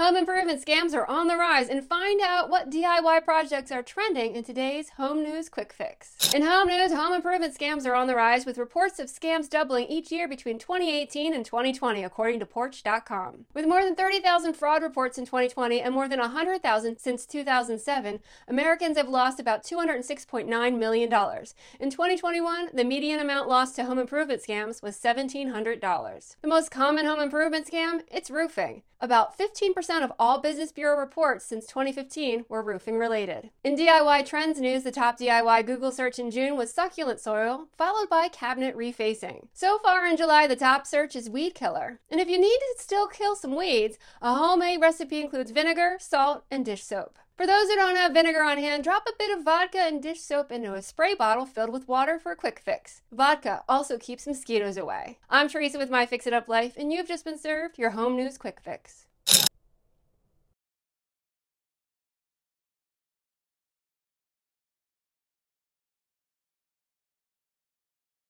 Home improvement scams are on the rise and find out what DIY projects are trending in today's Home News Quick Fix. In Home News, home improvement scams are on the rise with reports of scams doubling each year between 2018 and 2020, according to Porch.com. With more than 30,000 fraud reports in 2020 and more than 100,000 since 2007, Americans have lost about $206.9 million. In 2021, the median amount lost to home improvement scams was $1,700. The most common home improvement scam? It's roofing. About 15% of all Business Bureau reports since 2015 were roofing related. In DIY trends news, the top DIY Google search in June was succulent soil, followed by cabinet refacing. So far in July, the top search is weed killer. And if you need to still kill some weeds, a homemade recipe includes vinegar, salt, and dish soap. For those who don't have vinegar on hand, drop a bit of vodka and dish soap into a spray bottle filled with water for a quick fix. Vodka also keeps mosquitoes away. I'm Theresa with My Fix It Up Life, and you've just been served your home news quick fix.